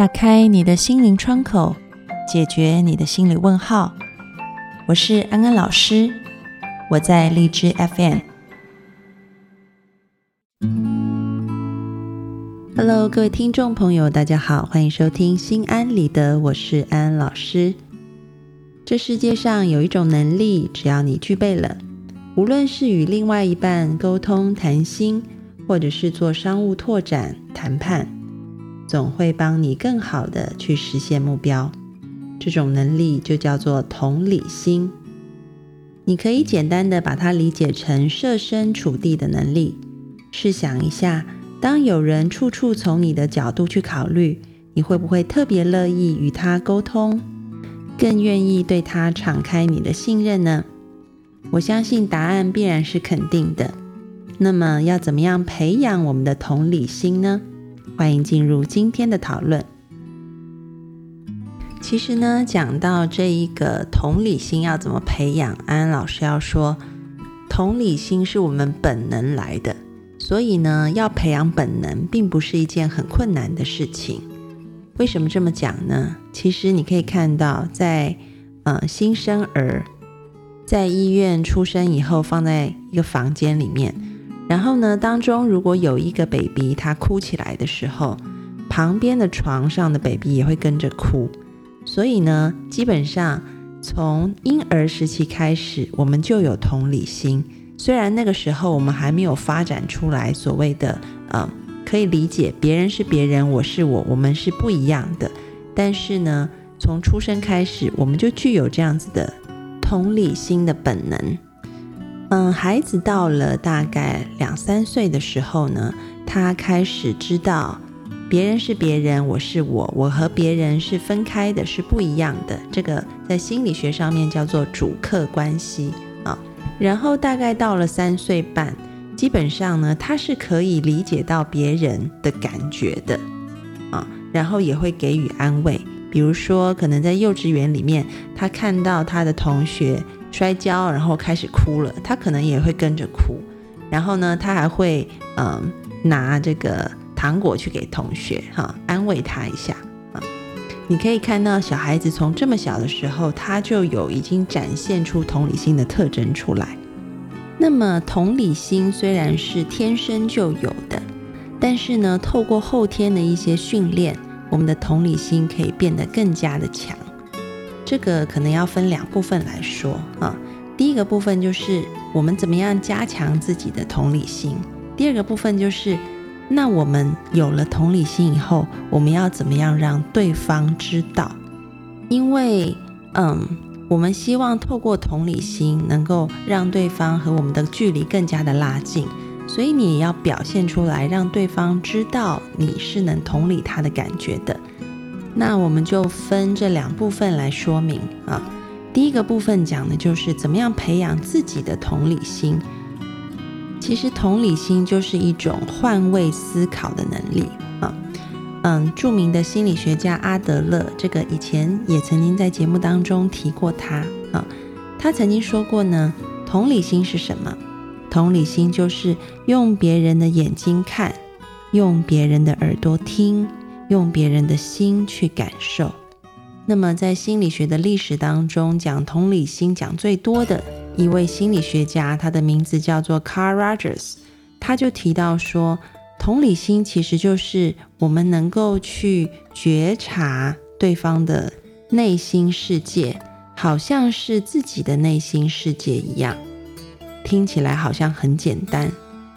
打开你的心灵窗口，解决你的心理问号。我是安安老师，我在荔枝 FM。Hello，各位听众朋友，大家好，欢迎收听心安理得，我是安安老师。这世界上有一种能力，只要你具备了，无论是与另外一半沟通谈心，或者是做商务拓展谈判。总会帮你更好的去实现目标，这种能力就叫做同理心。你可以简单的把它理解成设身处地的能力。试想一下，当有人处处从你的角度去考虑，你会不会特别乐意与他沟通，更愿意对他敞开你的信任呢？我相信答案必然是肯定的。那么要怎么样培养我们的同理心呢？欢迎进入今天的讨论。其实呢，讲到这一个同理心要怎么培养，安安老师要说，同理心是我们本能来的，所以呢，要培养本能，并不是一件很困难的事情。为什么这么讲呢？其实你可以看到，在呃新生儿在医院出生以后，放在一个房间里面。然后呢，当中如果有一个 baby 他哭起来的时候，旁边的床上的 baby 也会跟着哭。所以呢，基本上从婴儿时期开始，我们就有同理心。虽然那个时候我们还没有发展出来所谓的呃，可以理解别人是别人，我是我，我们是不一样的。但是呢，从出生开始，我们就具有这样子的同理心的本能。嗯，孩子到了大概两三岁的时候呢，他开始知道别人是别人，我是我，我和别人是分开的，是不一样的。这个在心理学上面叫做主客关系啊。然后大概到了三岁半，基本上呢，他是可以理解到别人的感觉的啊，然后也会给予安慰。比如说，可能在幼稚园里面，他看到他的同学。摔跤，然后开始哭了，他可能也会跟着哭。然后呢，他还会嗯拿这个糖果去给同学哈，安慰他一下啊。你可以看到小孩子从这么小的时候，他就有已经展现出同理心的特征出来。那么同理心虽然是天生就有的，但是呢，透过后天的一些训练，我们的同理心可以变得更加的强。这个可能要分两部分来说啊。第一个部分就是我们怎么样加强自己的同理心。第二个部分就是，那我们有了同理心以后，我们要怎么样让对方知道？因为，嗯，我们希望透过同理心能够让对方和我们的距离更加的拉近，所以你也要表现出来，让对方知道你是能同理他的感觉的。那我们就分这两部分来说明啊。第一个部分讲的就是怎么样培养自己的同理心。其实同理心就是一种换位思考的能力啊。嗯，著名的心理学家阿德勒，这个以前也曾经在节目当中提过他啊。他曾经说过呢，同理心是什么？同理心就是用别人的眼睛看，用别人的耳朵听。用别人的心去感受。那么，在心理学的历史当中，讲同理心讲最多的一位心理学家，他的名字叫做 Carl Rogers，他就提到说，同理心其实就是我们能够去觉察对方的内心世界，好像是自己的内心世界一样。听起来好像很简单，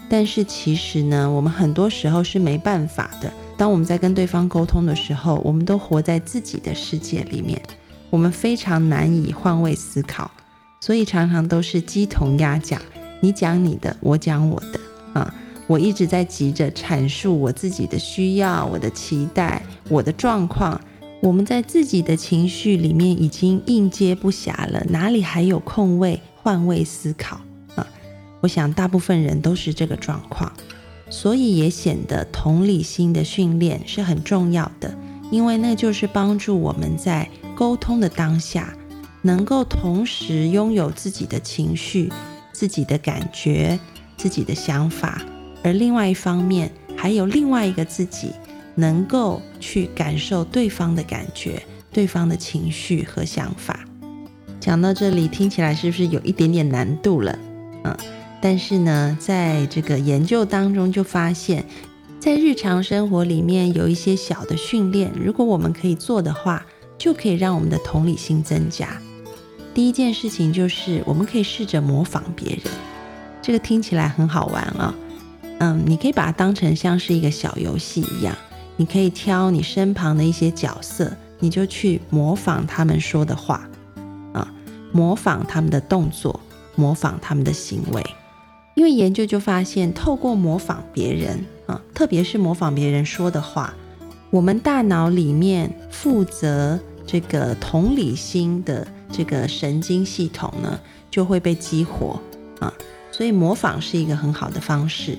但是其实呢，我们很多时候是没办法的。当我们在跟对方沟通的时候，我们都活在自己的世界里面，我们非常难以换位思考，所以常常都是鸡同鸭讲，你讲你的，我讲我的啊，我一直在急着阐述我自己的需要、我的期待、我的状况，我们在自己的情绪里面已经应接不暇了，哪里还有空位换位思考啊？我想大部分人都是这个状况。所以也显得同理心的训练是很重要的，因为那就是帮助我们在沟通的当下，能够同时拥有自己的情绪、自己的感觉、自己的想法，而另外一方面还有另外一个自己能够去感受对方的感觉、对方的情绪和想法。讲到这里，听起来是不是有一点点难度了？嗯，但是呢，在这个研究当中就发现，在日常生活里面有一些小的训练，如果我们可以做的话，就可以让我们的同理心增加。第一件事情就是，我们可以试着模仿别人。这个听起来很好玩啊，嗯，你可以把它当成像是一个小游戏一样，你可以挑你身旁的一些角色，你就去模仿他们说的话啊。模仿他们的动作，模仿他们的行为，因为研究就发现，透过模仿别人啊，特别是模仿别人说的话，我们大脑里面负责这个同理心的这个神经系统呢，就会被激活啊。所以模仿是一个很好的方式。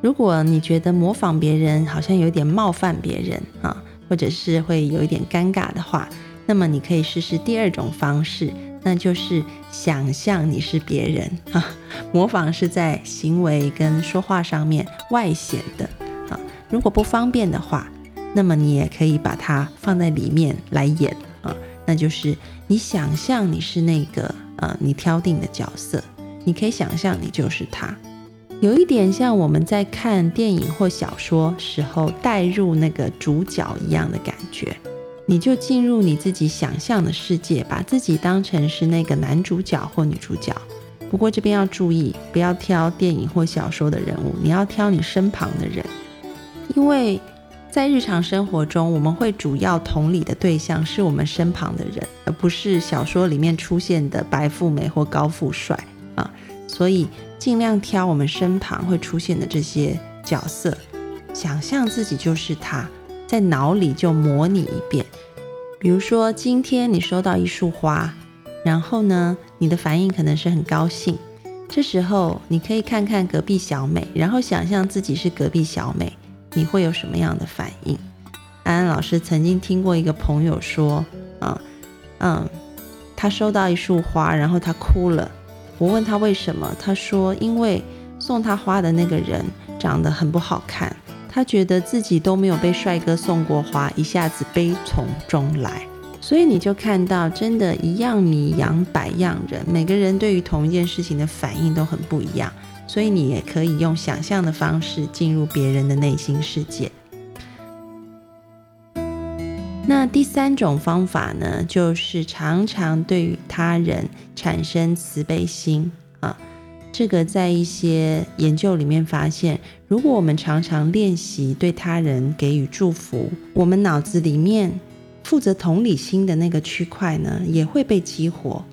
如果你觉得模仿别人好像有点冒犯别人啊，或者是会有一点尴尬的话，那么你可以试试第二种方式。那就是想象你是别人啊，模仿是在行为跟说话上面外显的啊。如果不方便的话，那么你也可以把它放在里面来演啊。那就是你想象你是那个呃你挑定的角色，你可以想象你就是他，有一点像我们在看电影或小说时候带入那个主角一样的感觉。你就进入你自己想象的世界，把自己当成是那个男主角或女主角。不过这边要注意，不要挑电影或小说的人物，你要挑你身旁的人，因为在日常生活中，我们会主要同理的对象是我们身旁的人，而不是小说里面出现的白富美或高富帅啊。所以尽量挑我们身旁会出现的这些角色，想象自己就是他。在脑里就模拟一遍，比如说今天你收到一束花，然后呢，你的反应可能是很高兴。这时候你可以看看隔壁小美，然后想象自己是隔壁小美，你会有什么样的反应？安安老师曾经听过一个朋友说，啊，嗯，他收到一束花，然后他哭了。我问他为什么，他说因为送他花的那个人长得很不好看。他觉得自己都没有被帅哥送过花，一下子悲从中来。所以你就看到，真的，一样米养百样人，每个人对于同一件事情的反应都很不一样。所以你也可以用想象的方式进入别人的内心世界。那第三种方法呢，就是常常对他人产生慈悲心。这个在一些研究里面发现，如果我们常常练习对他人给予祝福，我们脑子里面负责同理心的那个区块呢，也会被激活。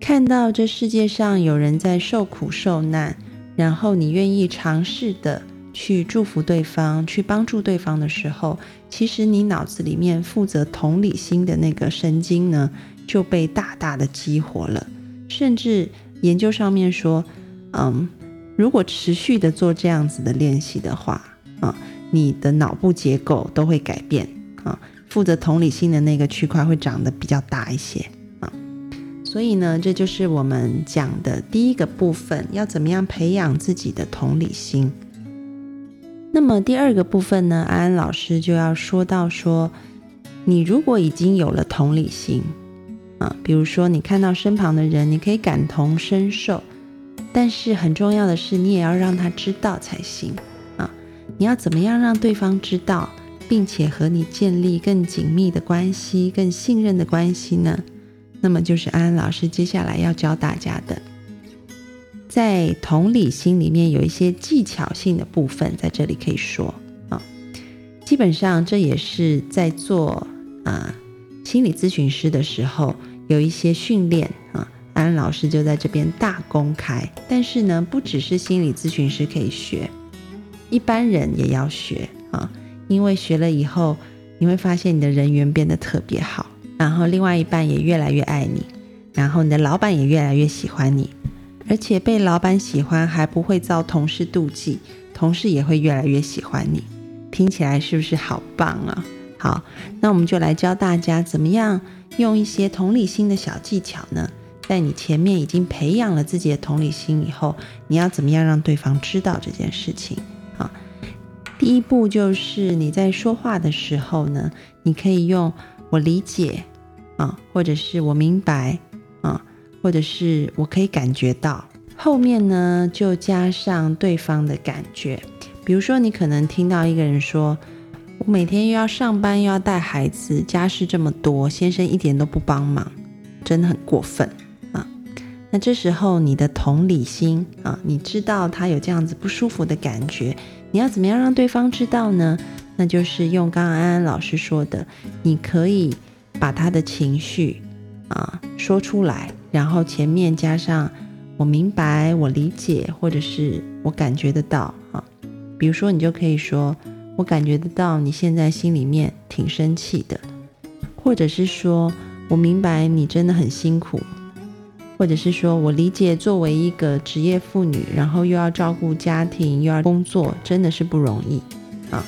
看到这世界上有人在受苦受难，然后你愿意尝试的去祝福对方、去帮助对方的时候，其实你脑子里面负责同理心的那个神经呢，就被大大的激活了。甚至研究上面说。嗯，如果持续的做这样子的练习的话，啊，你的脑部结构都会改变啊，负责同理心的那个区块会长得比较大一些啊，所以呢，这就是我们讲的第一个部分，要怎么样培养自己的同理心。那么第二个部分呢，安安老师就要说到说，你如果已经有了同理心啊，比如说你看到身旁的人，你可以感同身受。但是很重要的是，你也要让他知道才行啊！你要怎么样让对方知道，并且和你建立更紧密的关系、更信任的关系呢？那么就是安安老师接下来要教大家的，在同理心里面有一些技巧性的部分，在这里可以说啊。基本上这也是在做啊心理咨询师的时候有一些训练啊。安老师就在这边大公开，但是呢，不只是心理咨询师可以学，一般人也要学啊，因为学了以后，你会发现你的人缘变得特别好，然后另外一半也越来越爱你，然后你的老板也越来越喜欢你，而且被老板喜欢还不会遭同事妒忌，同事也会越来越喜欢你，听起来是不是好棒啊？好，那我们就来教大家怎么样用一些同理心的小技巧呢？在你前面已经培养了自己的同理心以后，你要怎么样让对方知道这件事情啊？第一步就是你在说话的时候呢，你可以用“我理解”啊，或者是我明白啊，或者是我可以感觉到。后面呢，就加上对方的感觉。比如说，你可能听到一个人说：“我每天又要上班，又要带孩子，家事这么多，先生一点都不帮忙，真的很过分。”那这时候你的同理心啊，你知道他有这样子不舒服的感觉，你要怎么样让对方知道呢？那就是用刚刚安安老师说的，你可以把他的情绪啊说出来，然后前面加上“我明白”“我理解”或者是我感觉得到啊。比如说，你就可以说：“我感觉得到你现在心里面挺生气的。”或者是说：“我明白你真的很辛苦。”或者是说：“我理解作为一个职业妇女，然后又要照顾家庭，又要工作，真的是不容易啊。”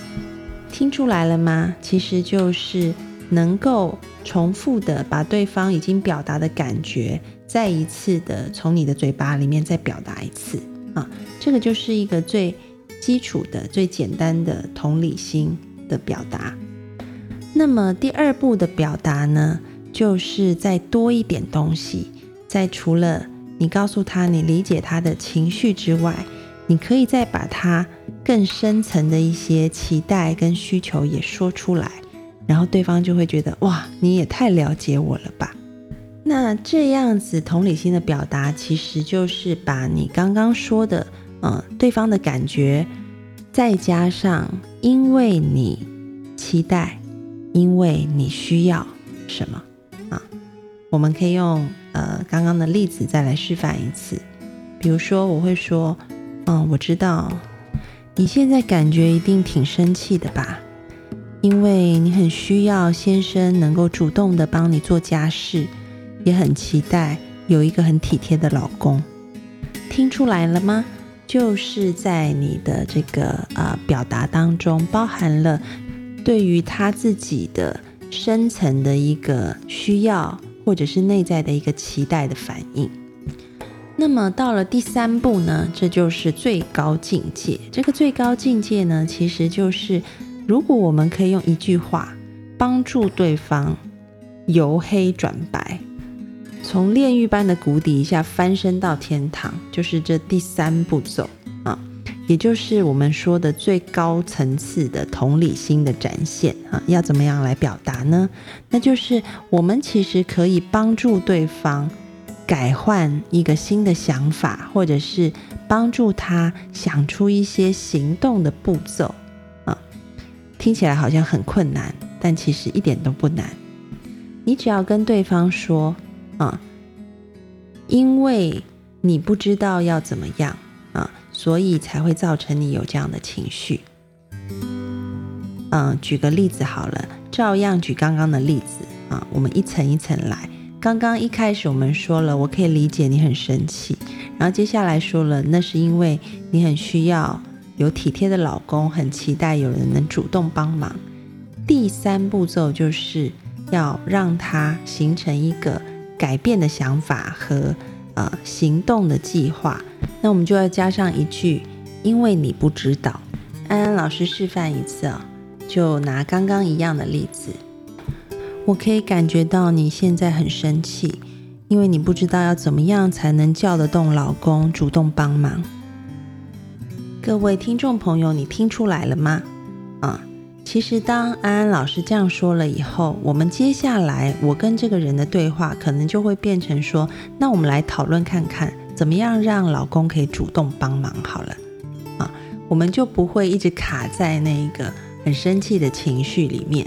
听出来了吗？其实就是能够重复的把对方已经表达的感觉，再一次的从你的嘴巴里面再表达一次啊。这个就是一个最。基础的最简单的同理心的表达。那么第二步的表达呢，就是再多一点东西。在除了你告诉他你理解他的情绪之外，你可以再把他更深层的一些期待跟需求也说出来，然后对方就会觉得哇，你也太了解我了吧。那这样子同理心的表达，其实就是把你刚刚说的。嗯，对方的感觉，再加上因为你期待，因为你需要什么啊？我们可以用呃刚刚的例子再来示范一次。比如说，我会说，嗯，我知道你现在感觉一定挺生气的吧？因为你很需要先生能够主动的帮你做家事，也很期待有一个很体贴的老公。听出来了吗？就是在你的这个呃表达当中，包含了对于他自己的深层的一个需要，或者是内在的一个期待的反应。那么到了第三步呢，这就是最高境界。这个最高境界呢，其实就是如果我们可以用一句话帮助对方由黑转白。从炼狱般的谷底一下翻身到天堂，就是这第三步骤，也就是我们说的最高层次的同理心的展现啊。要怎么样来表达呢？那就是我们其实可以帮助对方改换一个新的想法，或者是帮助他想出一些行动的步骤啊。听起来好像很困难，但其实一点都不难。你只要跟对方说。啊，因为你不知道要怎么样啊，所以才会造成你有这样的情绪。嗯，举个例子好了，照样举刚刚的例子啊，我们一层一层来。刚刚一开始我们说了，我可以理解你很生气，然后接下来说了，那是因为你很需要有体贴的老公，很期待有人能主动帮忙。第三步骤就是要让他形成一个。改变的想法和呃行动的计划，那我们就要加上一句，因为你不知道。安安老师示范一次啊，就拿刚刚一样的例子，我可以感觉到你现在很生气，因为你不知道要怎么样才能叫得动老公主动帮忙。各位听众朋友，你听出来了吗？啊。其实，当安安老师这样说了以后，我们接下来我跟这个人的对话，可能就会变成说：那我们来讨论看看，怎么样让老公可以主动帮忙好了啊？我们就不会一直卡在那个很生气的情绪里面，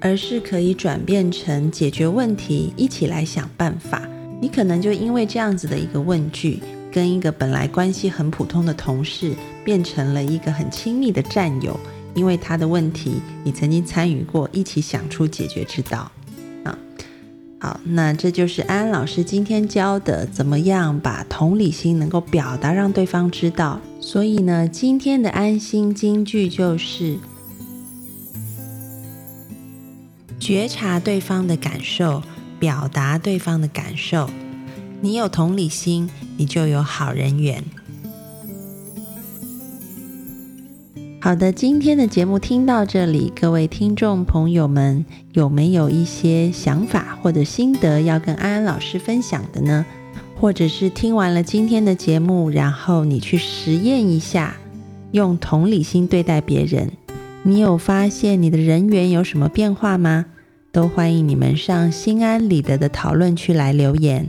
而是可以转变成解决问题，一起来想办法。你可能就因为这样子的一个问句，跟一个本来关系很普通的同事，变成了一个很亲密的战友。因为他的问题，你曾经参与过，一起想出解决之道。好，那这就是安安老师今天教的，怎么样把同理心能够表达，让对方知道。所以呢，今天的安心金句就是觉察对方的感受，表达对方的感受。你有同理心，你就有好人缘。好的，今天的节目听到这里，各位听众朋友们有没有一些想法或者心得要跟安安老师分享的呢？或者是听完了今天的节目，然后你去实验一下，用同理心对待别人，你有发现你的人缘有什么变化吗？都欢迎你们上心安理得的讨论区来留言。